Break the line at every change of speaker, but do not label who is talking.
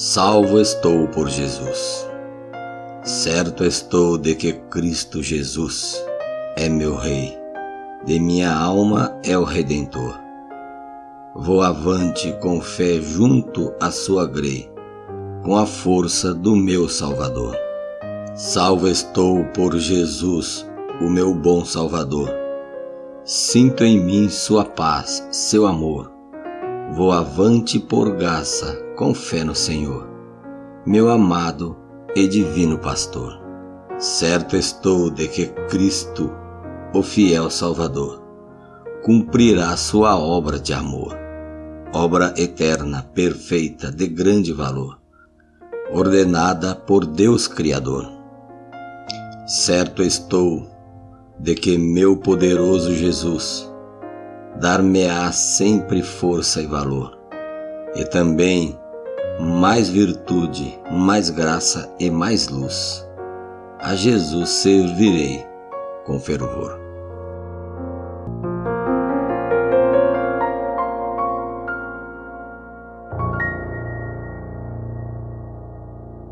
Salvo estou por Jesus. Certo estou de que Cristo Jesus é meu Rei, de minha alma é o Redentor. Vou avante com fé junto à sua grei, com a força do meu Salvador. Salvo estou por Jesus, o meu bom Salvador. Sinto em mim sua paz, seu amor Vou avante por graça, com fé no Senhor, meu amado e divino pastor. Certo estou de que Cristo, o fiel Salvador, cumprirá sua obra de amor, obra eterna, perfeita, de grande valor, ordenada por Deus Criador. Certo estou de que meu poderoso Jesus dar-me-á sempre força e valor, e também mais virtude, mais graça e mais luz. A Jesus servirei com fervor.